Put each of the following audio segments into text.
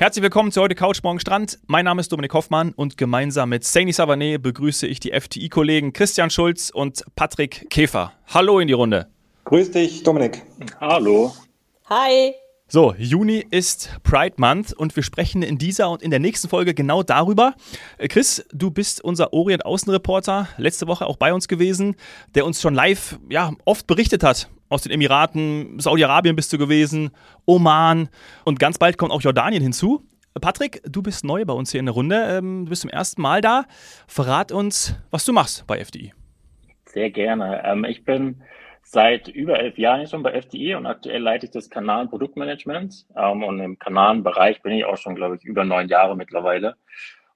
Herzlich willkommen zu heute Couch Morgen Strand. Mein Name ist Dominik Hoffmann und gemeinsam mit Saini Savanet begrüße ich die FTI-Kollegen Christian Schulz und Patrick Käfer. Hallo in die Runde. Grüß dich, Dominik. Hallo. Hi. So, Juni ist Pride Month und wir sprechen in dieser und in der nächsten Folge genau darüber. Äh, Chris, du bist unser Orient-Außenreporter, letzte Woche auch bei uns gewesen, der uns schon live ja, oft berichtet hat. Aus den Emiraten, Saudi-Arabien bist du gewesen, Oman und ganz bald kommt auch Jordanien hinzu. Patrick, du bist neu bei uns hier in der Runde. Ähm, du bist zum ersten Mal da. Verrat uns, was du machst bei FDI. Sehr gerne. Ähm, ich bin seit über elf Jahren schon bei FDI und aktuell leite ich das Kanal- Produktmanagement. Ähm, und im Kanalenbereich bin ich auch schon, glaube ich, über neun Jahre mittlerweile.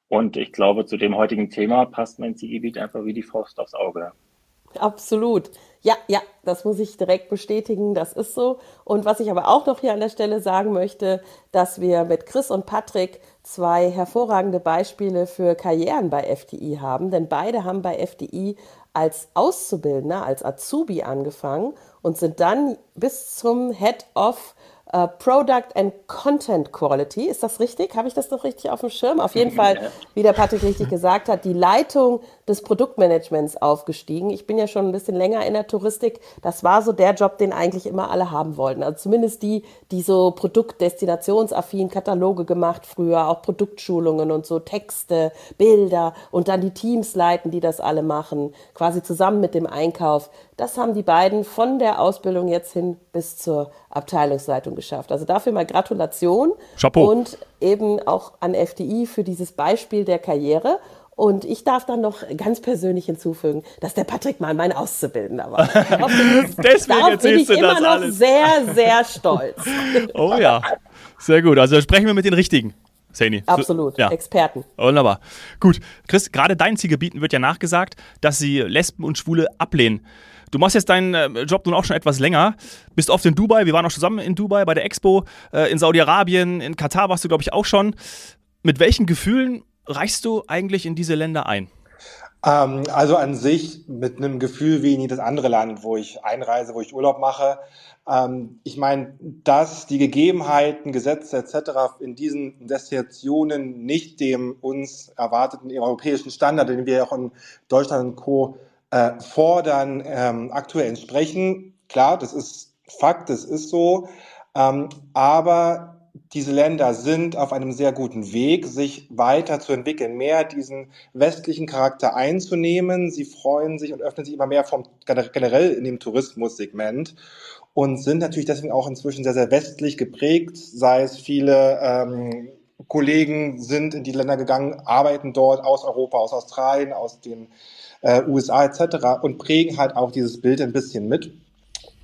Und ich glaube, zu dem heutigen Thema passt mein Zielgebiet einfach wie die Faust aufs Auge. Absolut. Ja, ja, das muss ich direkt bestätigen, das ist so. Und was ich aber auch noch hier an der Stelle sagen möchte, dass wir mit Chris und Patrick zwei hervorragende Beispiele für Karrieren bei FDI haben, denn beide haben bei FDI als Auszubildender, als Azubi angefangen und sind dann bis zum Head of Uh, Product and Content Quality. Ist das richtig? Habe ich das noch richtig auf dem Schirm? Auf jeden Fall, wie der Patrick richtig gesagt hat, die Leitung des Produktmanagements aufgestiegen. Ich bin ja schon ein bisschen länger in der Touristik. Das war so der Job, den eigentlich immer alle haben wollten. Also zumindest die, die so Produktdestinationsaffin Kataloge gemacht früher, auch Produktschulungen und so Texte, Bilder und dann die Teams leiten, die das alle machen, quasi zusammen mit dem Einkauf. Das haben die beiden von der Ausbildung jetzt hin bis zur Abteilungsleitung geschafft. Also dafür mal Gratulation Chapeau. und eben auch an FDI für dieses Beispiel der Karriere. Und ich darf dann noch ganz persönlich hinzufügen, dass der Patrick mal mein Auszubildender war. Deswegen darauf bin ich immer noch alles. sehr, sehr stolz. Oh ja, sehr gut. Also sprechen wir mit den Richtigen. Saini. Absolut. Ja. Experten. Wunderbar. Gut. Chris, gerade deinen Zielgebieten wird ja nachgesagt, dass sie Lesben und Schwule ablehnen. Du machst jetzt deinen äh, Job nun auch schon etwas länger, bist oft in Dubai, wir waren auch zusammen in Dubai bei der Expo, äh, in Saudi-Arabien, in Katar warst du, glaube ich, auch schon. Mit welchen Gefühlen reichst du eigentlich in diese Länder ein? Ähm, also an sich mit einem Gefühl wie in jedes andere Land, wo ich einreise, wo ich Urlaub mache. Ähm, ich meine, dass die Gegebenheiten, Gesetze etc. in diesen Destinationen nicht dem uns erwarteten europäischen Standard, den wir auch in Deutschland und Co. Äh, fordern, ähm, aktuell entsprechen. Klar, das ist Fakt, das ist so. Ähm, aber diese Länder sind auf einem sehr guten Weg, sich weiterzuentwickeln, mehr diesen westlichen Charakter einzunehmen. Sie freuen sich und öffnen sich immer mehr vom generell in dem Tourismussegment und sind natürlich deswegen auch inzwischen sehr, sehr westlich geprägt, sei es viele ähm, Kollegen sind in die Länder gegangen, arbeiten dort aus Europa, aus Australien, aus den äh, USA etc. und prägen halt auch dieses Bild ein bisschen mit.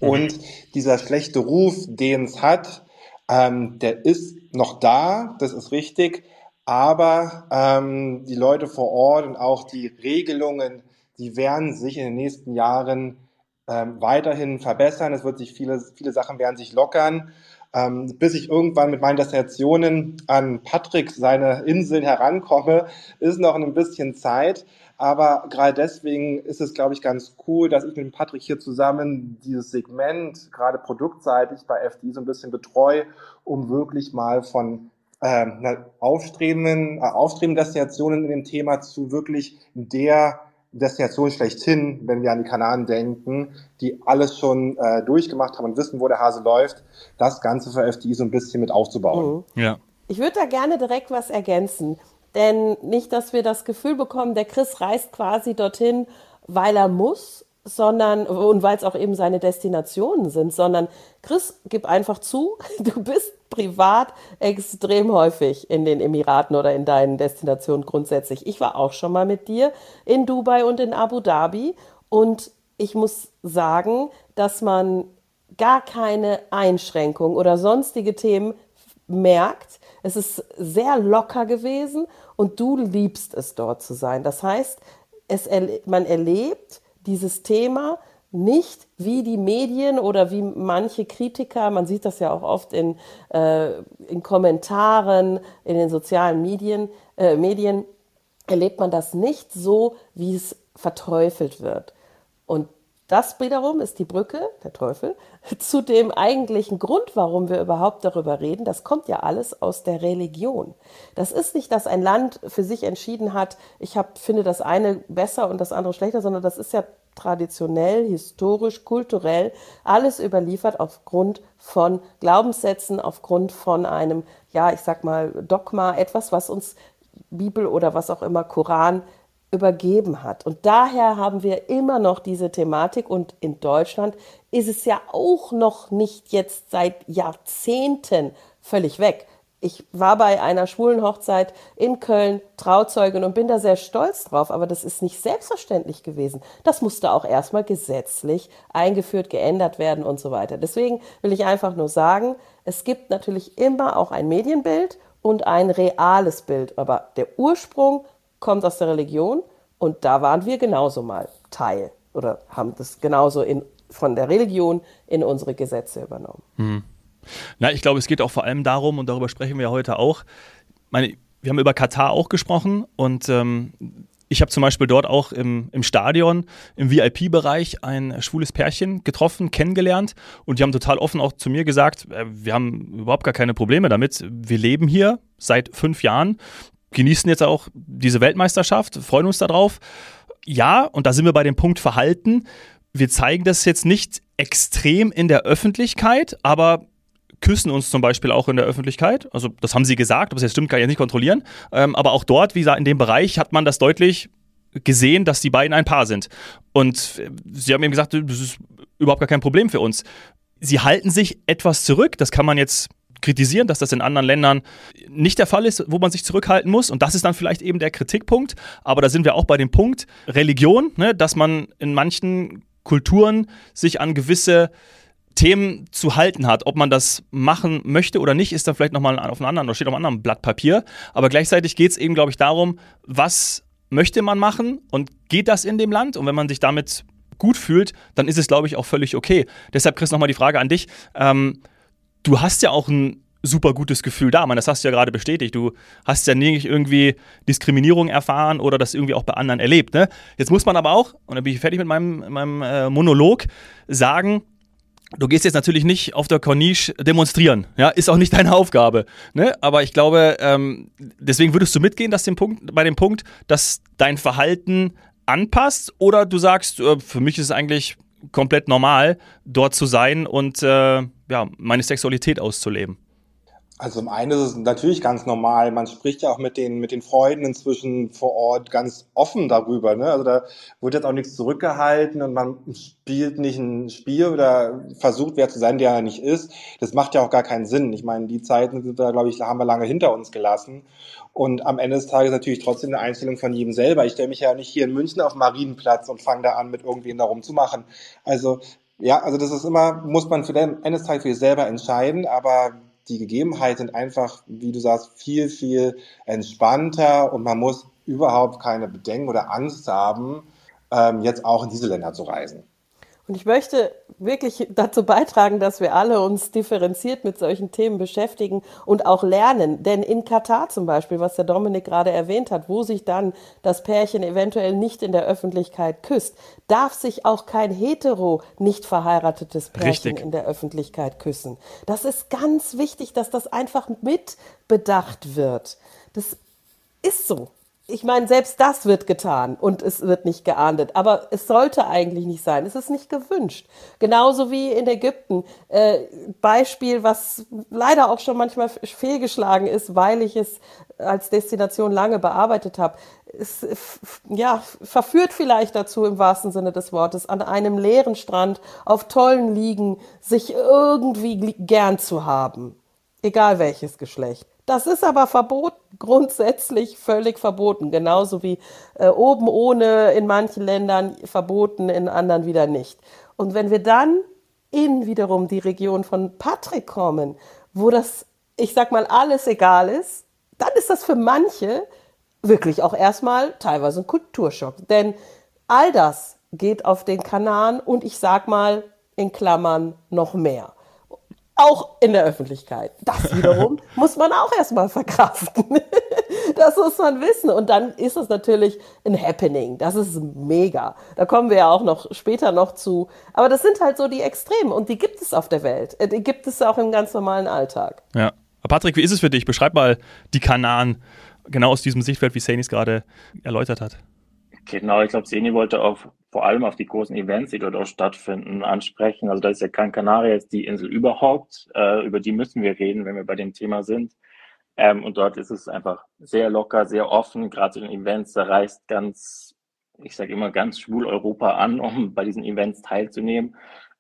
Mhm. Und dieser schlechte Ruf, den es hat, ähm, der ist noch da, das ist richtig, aber ähm, die Leute vor Ort und auch die Regelungen, die werden sich in den nächsten Jahren ähm, weiterhin verbessern. Es wird sich viele, viele Sachen werden sich lockern. Ähm, bis ich irgendwann mit meinen Destinationen an Patrick seine Inseln herankomme, ist noch ein bisschen Zeit. Aber gerade deswegen ist es, glaube ich, ganz cool, dass ich mit Patrick hier zusammen dieses Segment, gerade produktseitig bei FD, so ein bisschen betreue, um wirklich mal von ähm, aufstrebenden, äh, aufstrebenden Destinationen in dem Thema zu wirklich der Destination schlechthin, wenn wir an die Kanaren denken, die alles schon äh, durchgemacht haben und wissen, wo der Hase läuft, das Ganze für FDI so ein bisschen mit aufzubauen. Mhm. Ja. Ich würde da gerne direkt was ergänzen. Denn nicht, dass wir das Gefühl bekommen, der Chris reist quasi dorthin, weil er muss, sondern, und weil es auch eben seine Destinationen sind, sondern Chris, gib einfach zu, du bist privat extrem häufig in den Emiraten oder in deinen Destinationen grundsätzlich. Ich war auch schon mal mit dir in Dubai und in Abu Dhabi und ich muss sagen, dass man gar keine Einschränkung oder sonstige Themen merkt. Es ist sehr locker gewesen und du liebst es dort zu sein. Das heißt, es, man erlebt dieses Thema nicht wie die Medien oder wie manche Kritiker, man sieht das ja auch oft in, äh, in Kommentaren, in den sozialen Medien, äh, Medien, erlebt man das nicht so, wie es verteufelt wird. Und Das wiederum ist die Brücke, der Teufel, zu dem eigentlichen Grund, warum wir überhaupt darüber reden. Das kommt ja alles aus der Religion. Das ist nicht, dass ein Land für sich entschieden hat, ich hab, finde das eine besser und das andere schlechter, sondern das ist ja traditionell, historisch, kulturell alles überliefert aufgrund von Glaubenssätzen, aufgrund von einem, ja, ich sag mal, Dogma, etwas, was uns Bibel oder was auch immer, Koran übergeben hat. Und daher haben wir immer noch diese Thematik und in Deutschland ist es ja auch noch nicht jetzt seit Jahrzehnten völlig weg. Ich war bei einer schwulen Hochzeit in Köln Trauzeugin und bin da sehr stolz drauf, aber das ist nicht selbstverständlich gewesen. Das musste auch erstmal gesetzlich eingeführt, geändert werden und so weiter. Deswegen will ich einfach nur sagen, es gibt natürlich immer auch ein Medienbild und ein reales Bild, aber der Ursprung kommt aus der Religion und da waren wir genauso mal Teil oder haben das genauso in, von der Religion in unsere Gesetze übernommen. Hm. Na, ich glaube, es geht auch vor allem darum, und darüber sprechen wir heute auch, meine, wir haben über Katar auch gesprochen und ähm, ich habe zum Beispiel dort auch im, im Stadion, im VIP-Bereich ein schwules Pärchen getroffen, kennengelernt und die haben total offen auch zu mir gesagt, äh, wir haben überhaupt gar keine Probleme damit. Wir leben hier seit fünf Jahren genießen jetzt auch diese Weltmeisterschaft, freuen uns darauf. Ja, und da sind wir bei dem Punkt Verhalten. Wir zeigen das jetzt nicht extrem in der Öffentlichkeit, aber küssen uns zum Beispiel auch in der Öffentlichkeit. Also das haben sie gesagt, ob es jetzt stimmt, kann ich jetzt nicht kontrollieren. Ähm, aber auch dort, wie gesagt, in dem Bereich hat man das deutlich gesehen, dass die beiden ein Paar sind. Und sie haben eben gesagt, das ist überhaupt gar kein Problem für uns. Sie halten sich etwas zurück, das kann man jetzt kritisieren, dass das in anderen Ländern nicht der Fall ist, wo man sich zurückhalten muss. Und das ist dann vielleicht eben der Kritikpunkt. Aber da sind wir auch bei dem Punkt Religion, ne, dass man in manchen Kulturen sich an gewisse Themen zu halten hat. Ob man das machen möchte oder nicht, ist dann vielleicht nochmal auf einem anderen oder steht auf einem anderen Blatt Papier. Aber gleichzeitig geht es eben, glaube ich, darum, was möchte man machen und geht das in dem Land? Und wenn man sich damit gut fühlt, dann ist es, glaube ich, auch völlig okay. Deshalb, Chris, nochmal die Frage an dich. Ähm, du hast ja auch ein super gutes Gefühl da. Man, das hast du ja gerade bestätigt. Du hast ja nicht irgendwie Diskriminierung erfahren oder das irgendwie auch bei anderen erlebt. Ne? Jetzt muss man aber auch, und dann bin ich fertig mit meinem, meinem äh, Monolog, sagen, Du gehst jetzt natürlich nicht auf der Corniche demonstrieren, ja, ist auch nicht deine Aufgabe. Ne? Aber ich glaube, ähm, deswegen würdest du mitgehen, dass dem Punkt, bei dem Punkt, dass dein Verhalten anpasst, oder du sagst, äh, für mich ist es eigentlich komplett normal, dort zu sein und äh, ja, meine Sexualität auszuleben. Also zum einen ist es natürlich ganz normal. Man spricht ja auch mit den, mit den Freunden inzwischen vor Ort ganz offen darüber. Ne? Also da wird jetzt auch nichts zurückgehalten und man spielt nicht ein Spiel oder versucht, wer zu sein, der er nicht ist. Das macht ja auch gar keinen Sinn. Ich meine, die Zeiten sind da, glaube ich, haben wir lange hinter uns gelassen. Und am Ende des Tages natürlich trotzdem eine Einstellung von jedem selber. Ich stelle mich ja nicht hier in München auf Marienplatz und fange da an, mit irgendwen da rumzumachen. Also ja, also das ist immer, muss man für den Ende des Tages für sich selber entscheiden, aber die Gegebenheiten sind einfach, wie du sagst, viel, viel entspannter und man muss überhaupt keine Bedenken oder Angst haben, ähm, jetzt auch in diese Länder zu reisen. Und ich möchte wirklich dazu beitragen, dass wir alle uns differenziert mit solchen Themen beschäftigen und auch lernen. Denn in Katar zum Beispiel, was der Dominik gerade erwähnt hat, wo sich dann das Pärchen eventuell nicht in der Öffentlichkeit küsst, darf sich auch kein hetero, nicht verheiratetes Pärchen Richtig. in der Öffentlichkeit küssen. Das ist ganz wichtig, dass das einfach mitbedacht wird. Das ist so ich meine, selbst das wird getan und es wird nicht geahndet. Aber es sollte eigentlich nicht sein. Es ist nicht gewünscht. Genauso wie in Ägypten. Äh, Beispiel, was leider auch schon manchmal fehlgeschlagen ist, weil ich es als Destination lange bearbeitet habe. Es ja, verführt vielleicht dazu im wahrsten Sinne des Wortes, an einem leeren Strand auf tollen Liegen sich irgendwie gern zu haben. Egal welches Geschlecht. Das ist aber verboten, grundsätzlich völlig verboten, genauso wie äh, oben ohne in manchen Ländern verboten, in anderen wieder nicht. Und wenn wir dann in wiederum die Region von Patrick kommen, wo das, ich sag mal, alles egal ist, dann ist das für manche wirklich auch erstmal teilweise ein Kulturschock. Denn all das geht auf den Kanaren und ich sag mal in Klammern noch mehr auch in der Öffentlichkeit. Das wiederum muss man auch erstmal verkraften. Das muss man wissen. Und dann ist es natürlich ein Happening. Das ist mega. Da kommen wir ja auch noch später noch zu. Aber das sind halt so die Extremen und die gibt es auf der Welt. Äh, die gibt es auch im ganz normalen Alltag. Ja. Patrick, wie ist es für dich? Beschreib mal die Kanaren genau aus diesem Sichtfeld, wie Sanis gerade erläutert hat. Genau, ich glaube, Seni wollte auf, vor allem auf die großen Events, die dort auch stattfinden, ansprechen. Also da ist ja Gran Canaria jetzt die Insel überhaupt. Äh, über die müssen wir reden, wenn wir bei dem Thema sind. Ähm, und dort ist es einfach sehr locker, sehr offen. Gerade zu den Events, da reist ganz, ich sage immer, ganz schwul Europa an, um bei diesen Events teilzunehmen.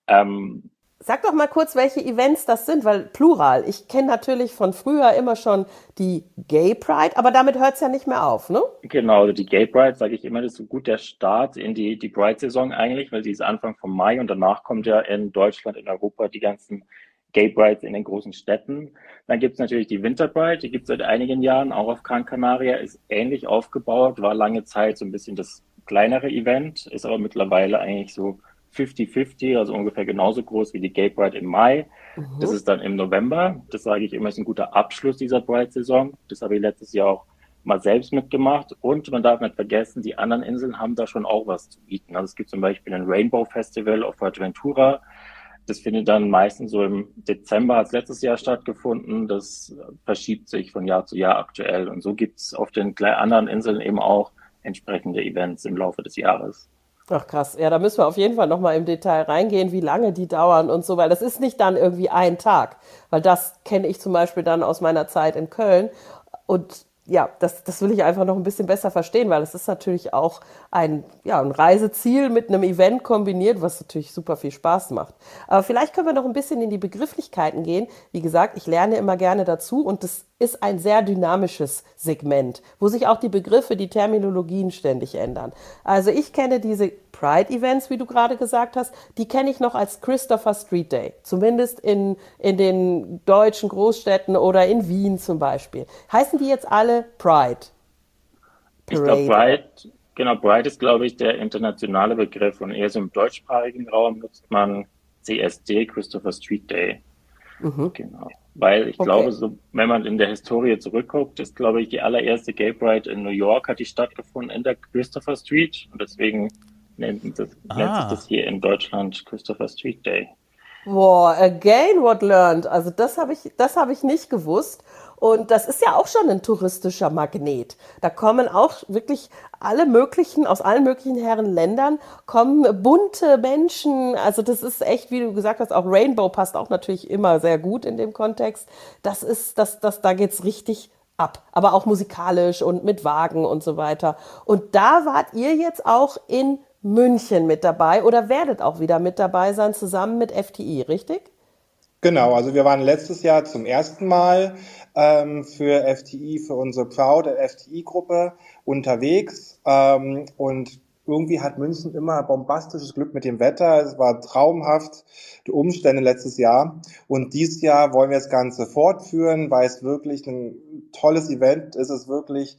Ähm, Sag doch mal kurz, welche Events das sind, weil plural. Ich kenne natürlich von früher immer schon die Gay Pride, aber damit hört es ja nicht mehr auf, ne? Genau, also die Gay Pride, sage ich immer, das ist so gut der Start in die, die Pride-Saison eigentlich, weil die ist Anfang vom Mai und danach kommt ja in Deutschland, in Europa die ganzen Gay Brides in den großen Städten. Dann gibt es natürlich die Winter Pride, die gibt es seit einigen Jahren, auch auf Gran Canaria, ist ähnlich aufgebaut, war lange Zeit so ein bisschen das kleinere Event, ist aber mittlerweile eigentlich so 50-50, also ungefähr genauso groß wie die Gay Pride im Mai. Mhm. Das ist dann im November. Das sage ich immer, ist ein guter Abschluss dieser Pride-Saison. Das habe ich letztes Jahr auch mal selbst mitgemacht. Und man darf nicht vergessen, die anderen Inseln haben da schon auch was zu bieten. Also es gibt zum Beispiel ein Rainbow Festival auf Fuerteventura. Das findet dann meistens so im Dezember, hat letztes Jahr stattgefunden. Das verschiebt sich von Jahr zu Jahr aktuell. Und so gibt es auf den anderen Inseln eben auch entsprechende Events im Laufe des Jahres. Ach krass, ja, da müssen wir auf jeden Fall nochmal im Detail reingehen, wie lange die dauern und so, weil das ist nicht dann irgendwie ein Tag, weil das kenne ich zum Beispiel dann aus meiner Zeit in Köln und ja, das, das will ich einfach noch ein bisschen besser verstehen, weil es ist natürlich auch ein, ja, ein Reiseziel mit einem Event kombiniert, was natürlich super viel Spaß macht. Aber vielleicht können wir noch ein bisschen in die Begrifflichkeiten gehen. Wie gesagt, ich lerne immer gerne dazu und das ist ein sehr dynamisches Segment, wo sich auch die Begriffe, die Terminologien ständig ändern. Also ich kenne diese Pride-Events, wie du gerade gesagt hast, die kenne ich noch als Christopher Street Day. Zumindest in, in den deutschen Großstädten oder in Wien zum Beispiel. Heißen die jetzt alle Pride? Parade? Ich glaube, Pride, genau, Pride ist, glaube ich, der internationale Begriff und eher so im deutschsprachigen Raum nutzt man CSD, Christopher Street Day. Mhm. Genau. Weil ich okay. glaube, so, wenn man in der Historie zurückguckt, ist, glaube ich, die allererste Gay Pride in New York hat die stattgefunden in der Christopher Street. Und deswegen nennt, das, ah. nennt sich das hier in Deutschland Christopher Street Day. Boah, again what learned. Also das habe ich, das habe ich nicht gewusst. Und das ist ja auch schon ein touristischer Magnet. Da kommen auch wirklich alle möglichen, aus allen möglichen Herren Ländern, kommen bunte Menschen. Also das ist echt, wie du gesagt hast, auch Rainbow passt auch natürlich immer sehr gut in dem Kontext. Das ist, das, das, da geht's richtig ab. Aber auch musikalisch und mit Wagen und so weiter. Und da wart ihr jetzt auch in München mit dabei oder werdet auch wieder mit dabei sein, zusammen mit FTI, richtig? Genau, also wir waren letztes Jahr zum ersten Mal ähm, für FTI, für unsere Proud FTI-Gruppe unterwegs ähm, und irgendwie hat München immer bombastisches Glück mit dem Wetter. Es war traumhaft, die Umstände letztes Jahr. Und dieses Jahr wollen wir das Ganze fortführen, weil es wirklich ein tolles Event ist. Es wirklich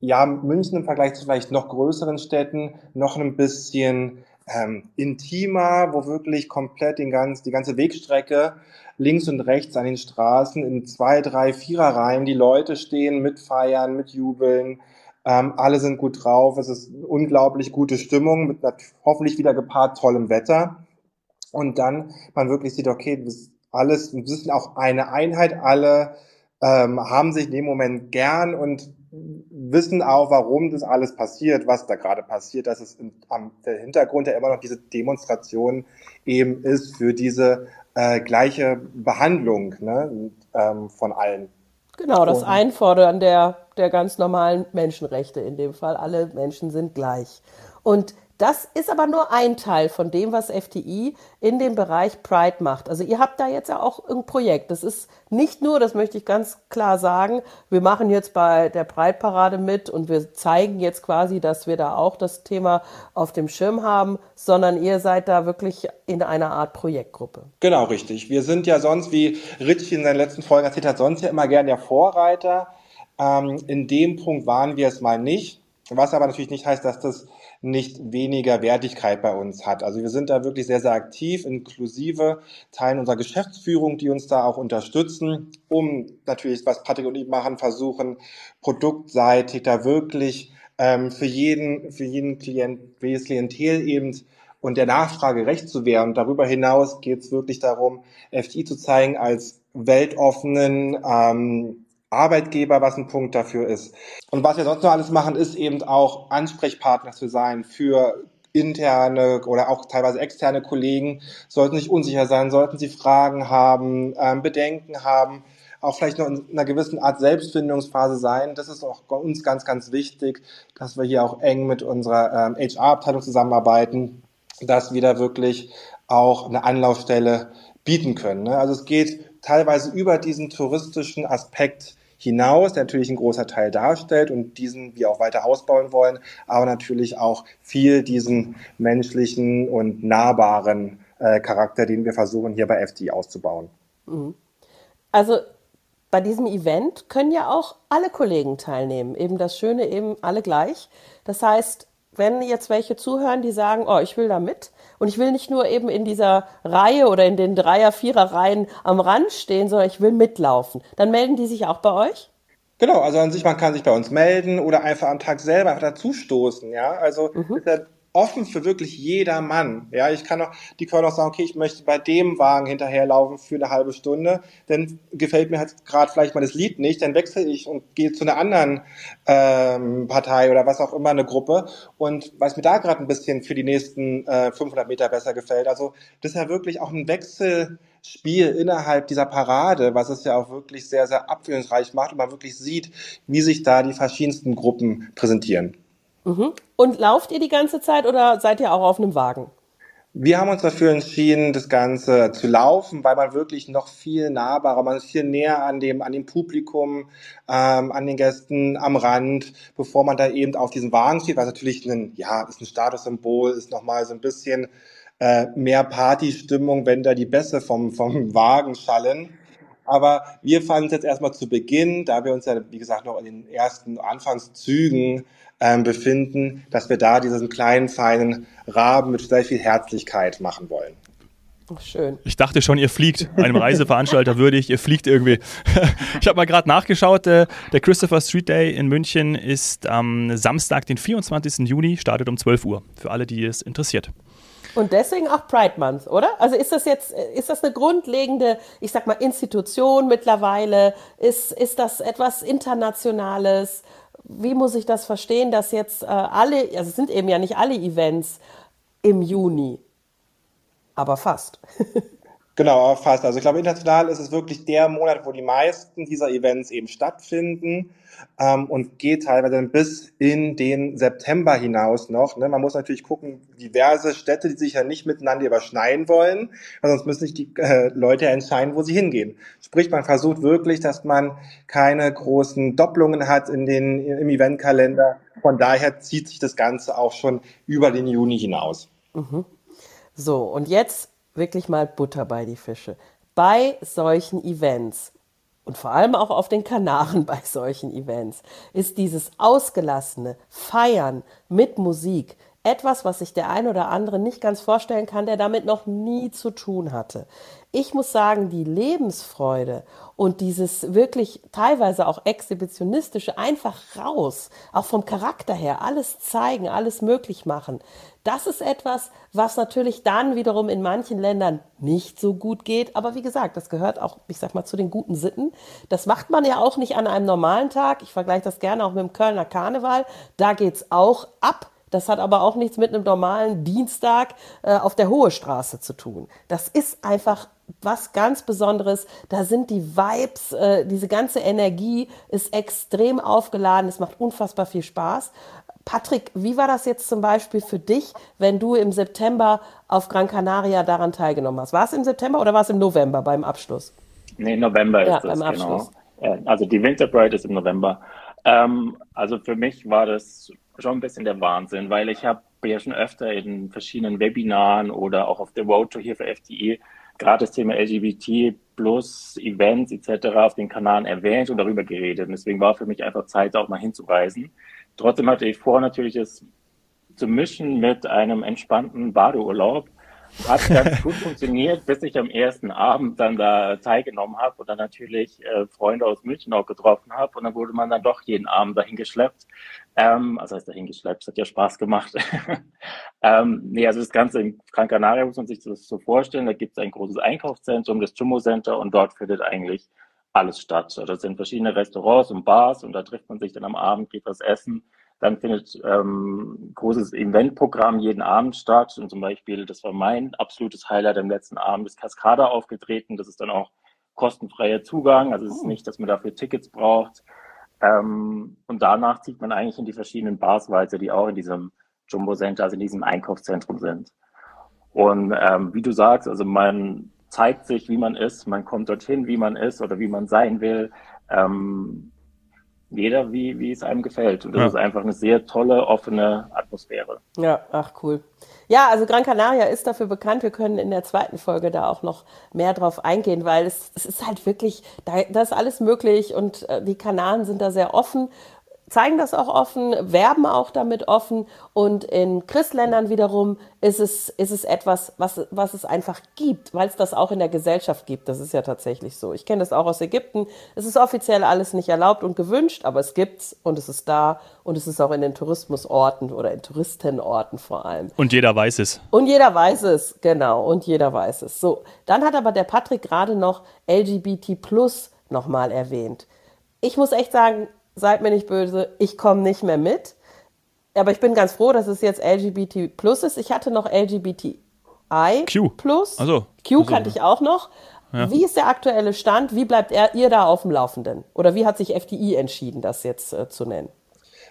ja, München im Vergleich zu vielleicht noch größeren Städten noch ein bisschen ähm, intimer, wo wirklich komplett den ganz, die ganze Wegstrecke links und rechts an den Straßen in zwei, drei, vierer Reihen die Leute stehen, mitfeiern, mitjubeln. Ähm, alle sind gut drauf. Es ist unglaublich gute Stimmung mit hoffentlich wieder gepaart tollem Wetter. Und dann man wirklich sieht, okay, das alles, wir sind auch eine Einheit, alle ähm, haben sich in dem Moment gern und wissen auch, warum das alles passiert, was da gerade passiert, dass es am der Hintergrund ja immer noch diese Demonstration eben ist für diese äh, gleiche Behandlung ne, ähm, von allen. Genau, das Einfordern der, der ganz normalen Menschenrechte in dem Fall. Alle Menschen sind gleich. Und das ist aber nur ein Teil von dem, was FTI in dem Bereich Pride macht. Also ihr habt da jetzt ja auch ein Projekt. Das ist nicht nur, das möchte ich ganz klar sagen, wir machen jetzt bei der Pride Parade mit und wir zeigen jetzt quasi, dass wir da auch das Thema auf dem Schirm haben, sondern ihr seid da wirklich in einer Art Projektgruppe. Genau, richtig. Wir sind ja sonst, wie Rich in seinen letzten Folgen erzählt hat, sonst ja immer gern der Vorreiter. Ähm, in dem Punkt waren wir es mal nicht. Was aber natürlich nicht heißt, dass das nicht weniger Wertigkeit bei uns hat. Also wir sind da wirklich sehr, sehr aktiv, inklusive Teilen unserer Geschäftsführung, die uns da auch unterstützen, um natürlich, was Patrick und ich machen, versuchen, produktseitig da wirklich ähm, für jeden, für jeden Klient, für jedes Klientel eben und der Nachfrage recht zu werden. Darüber hinaus geht es wirklich darum, FTI zu zeigen als weltoffenen ähm, Arbeitgeber, was ein Punkt dafür ist. Und was wir sonst noch alles machen, ist eben auch Ansprechpartner zu sein für interne oder auch teilweise externe Kollegen. Sollten sich unsicher sein, sollten sie Fragen haben, ähm, Bedenken haben, auch vielleicht noch in einer gewissen Art Selbstfindungsphase sein. Das ist auch uns ganz, ganz wichtig, dass wir hier auch eng mit unserer ähm, HR-Abteilung zusammenarbeiten, dass wir da wirklich auch eine Anlaufstelle bieten können. Ne? Also es geht teilweise über diesen touristischen Aspekt hinaus, der natürlich ein großer Teil darstellt und diesen wir auch weiter ausbauen wollen, aber natürlich auch viel diesen menschlichen und nahbaren äh, Charakter, den wir versuchen hier bei FD auszubauen. Mhm. Also bei diesem Event können ja auch alle Kollegen teilnehmen. Eben das Schöne, eben alle gleich. Das heißt, wenn jetzt welche zuhören, die sagen, oh, ich will da mit, und ich will nicht nur eben in dieser Reihe oder in den Dreier-, Vierer-Reihen am Rand stehen, sondern ich will mitlaufen. Dann melden die sich auch bei euch? Genau, also an sich, man kann sich bei uns melden oder einfach am Tag selber dazustoßen, ja. Also mhm. ist ja offen für wirklich jeder Mann. Ja, ich kann auch, die können auch sagen, okay, ich möchte bei dem Wagen hinterherlaufen für eine halbe Stunde, dann gefällt mir halt gerade vielleicht mal das Lied nicht, dann wechsle ich und gehe zu einer anderen ähm, Partei oder was auch immer, eine Gruppe und was mir da gerade ein bisschen für die nächsten äh, 500 Meter besser gefällt. Also das ist ja wirklich auch ein Wechselspiel innerhalb dieser Parade, was es ja auch wirklich sehr, sehr abwechslungsreich macht und man wirklich sieht, wie sich da die verschiedensten Gruppen präsentieren. Mhm. Und lauft ihr die ganze Zeit oder seid ihr auch auf einem Wagen? Wir haben uns dafür entschieden, das Ganze zu laufen, weil man wirklich noch viel nahbarer, man ist viel näher an dem, an dem Publikum, ähm, an den Gästen am Rand, bevor man da eben auf diesem Wagen steht, was natürlich ein, ja, ist ein Statussymbol, ist nochmal so ein bisschen äh, mehr Partystimmung, wenn da die Bässe vom, vom Wagen schallen. Aber wir fanden es jetzt erstmal zu Beginn, da wir uns ja, wie gesagt, noch in den ersten Anfangszügen ähm, befinden, dass wir da diesen kleinen, feinen Raben mit sehr viel Herzlichkeit machen wollen. Oh, schön. Ich dachte schon, ihr fliegt. Einem Reiseveranstalter würdig, ihr fliegt irgendwie. ich habe mal gerade nachgeschaut. Äh, der Christopher Street Day in München ist am Samstag, den 24. Juni, startet um 12 Uhr. Für alle, die es interessiert. Und deswegen auch Pride Month, oder? Also ist das jetzt, ist das eine grundlegende, ich sag mal, Institution mittlerweile? Ist, ist das etwas Internationales? Wie muss ich das verstehen, dass jetzt äh, alle, also es sind eben ja nicht alle Events im Juni, aber fast. genau, fast. Also ich glaube, international ist es wirklich der Monat, wo die meisten dieser Events eben stattfinden ähm, und geht teilweise bis in den September hinaus noch. Ne? Man muss natürlich gucken, diverse Städte, die sich ja nicht miteinander überschneiden wollen, weil sonst müssen sich die äh, Leute entscheiden, wo sie hingehen. Sprich, man versucht wirklich, dass man keine großen Doppelungen hat in den, im Eventkalender. Von daher zieht sich das Ganze auch schon über den Juni hinaus. Mhm. So, und jetzt wirklich mal Butter bei die Fische. Bei solchen Events und vor allem auch auf den Kanaren bei solchen Events, ist dieses ausgelassene Feiern mit Musik etwas, was sich der ein oder andere nicht ganz vorstellen kann, der damit noch nie zu tun hatte. Ich muss sagen, die Lebensfreude und dieses wirklich teilweise auch exhibitionistische einfach raus, auch vom Charakter her, alles zeigen, alles möglich machen, das ist etwas, was natürlich dann wiederum in manchen Ländern nicht so gut geht. Aber wie gesagt, das gehört auch, ich sag mal, zu den guten Sitten. Das macht man ja auch nicht an einem normalen Tag. Ich vergleiche das gerne auch mit dem Kölner Karneval. Da geht's auch ab. Das hat aber auch nichts mit einem normalen Dienstag äh, auf der Hohe Straße zu tun. Das ist einfach was ganz Besonderes. Da sind die Vibes, äh, diese ganze Energie ist extrem aufgeladen. Es macht unfassbar viel Spaß. Patrick, wie war das jetzt zum Beispiel für dich, wenn du im September auf Gran Canaria daran teilgenommen hast? War es im September oder war es im November beim Abschluss? Nee, November ja, ist das, genau. Also die Winter Parade ist im November. Ähm, also für mich war das schon ein bisschen der Wahnsinn, weil ich habe ja schon öfter in verschiedenen Webinaren oder auch auf der Roadshow hier für FTE gerade das Thema LGBT plus Events etc. auf den Kanaren erwähnt und darüber geredet. Und deswegen war für mich einfach Zeit, auch mal hinzureisen. Trotzdem hatte ich vor, natürlich es zu mischen mit einem entspannten Badeurlaub. Hat ganz gut funktioniert, bis ich am ersten Abend dann da teilgenommen habe und dann natürlich äh, Freunde aus München auch getroffen habe. Und dann wurde man dann doch jeden Abend dahin geschleppt. Ähm, also heißt dahin geschleppt, es hat ja Spaß gemacht. ähm, nee, also das Ganze in Gran Canaria muss man sich das so vorstellen. Da gibt es ein großes Einkaufszentrum, das Jumbo Center, und dort findet eigentlich alles statt. Das sind verschiedene Restaurants und Bars und da trifft man sich dann am Abend, geht was essen. Dann findet ähm, großes Eventprogramm jeden Abend statt. Und zum Beispiel, das war mein absolutes Highlight am letzten Abend, ist Cascada aufgetreten. Das ist dann auch kostenfreier Zugang. Also es ist oh. nicht, dass man dafür Tickets braucht. Ähm, und danach zieht man eigentlich in die verschiedenen Bars weiter, die auch in diesem Jumbo Center, also in diesem Einkaufszentrum sind. Und ähm, wie du sagst, also man zeigt sich, wie man ist, man kommt dorthin, wie man ist oder wie man sein will. Ähm, jeder, wie, wie es einem gefällt. Und das ja. ist einfach eine sehr tolle, offene Atmosphäre. Ja, ach cool. Ja, also Gran Canaria ist dafür bekannt. Wir können in der zweiten Folge da auch noch mehr drauf eingehen, weil es, es ist halt wirklich, da, da ist alles möglich und äh, die Kanaren sind da sehr offen zeigen das auch offen, werben auch damit offen und in Christländern wiederum ist es, ist es etwas, was, was es einfach gibt, weil es das auch in der Gesellschaft gibt. Das ist ja tatsächlich so. Ich kenne das auch aus Ägypten. Es ist offiziell alles nicht erlaubt und gewünscht, aber es gibt's und es ist da und es ist auch in den Tourismusorten oder in Touristenorten vor allem. Und jeder weiß es. Und jeder weiß es, genau. Und jeder weiß es. So, dann hat aber der Patrick gerade noch LGBT Plus nochmal erwähnt. Ich muss echt sagen, seid mir nicht böse, ich komme nicht mehr mit. Aber ich bin ganz froh, dass es jetzt LGBT plus ist. Ich hatte noch LGBTI Q. plus. Also, Q also, kannte ich auch noch. Ja. Wie ist der aktuelle Stand? Wie bleibt er, ihr da auf dem Laufenden? Oder wie hat sich FDI entschieden, das jetzt äh, zu nennen?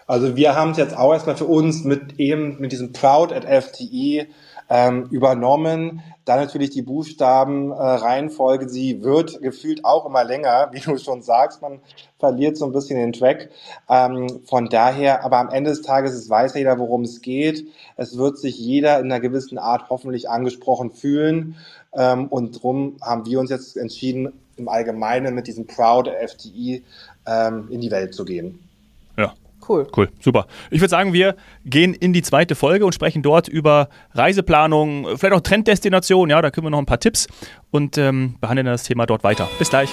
Also wir haben es jetzt auch erstmal für uns mit eben mit diesem Proud at FTI ähm, übernommen. Dann natürlich die Buchstabenreihenfolge, äh, sie wird gefühlt auch immer länger, wie du schon sagst, man verliert so ein bisschen den Track. Ähm, von daher, aber am Ende des Tages es weiß jeder, worum es geht. Es wird sich jeder in einer gewissen Art hoffentlich angesprochen fühlen. Ähm, und drum haben wir uns jetzt entschieden, im Allgemeinen mit diesem Proud FTI ähm, in die Welt zu gehen. Cool. Cool, super. Ich würde sagen, wir gehen in die zweite Folge und sprechen dort über Reiseplanung, vielleicht auch Trenddestination. Ja, da können wir noch ein paar Tipps und ähm, behandeln das Thema dort weiter. Bis gleich.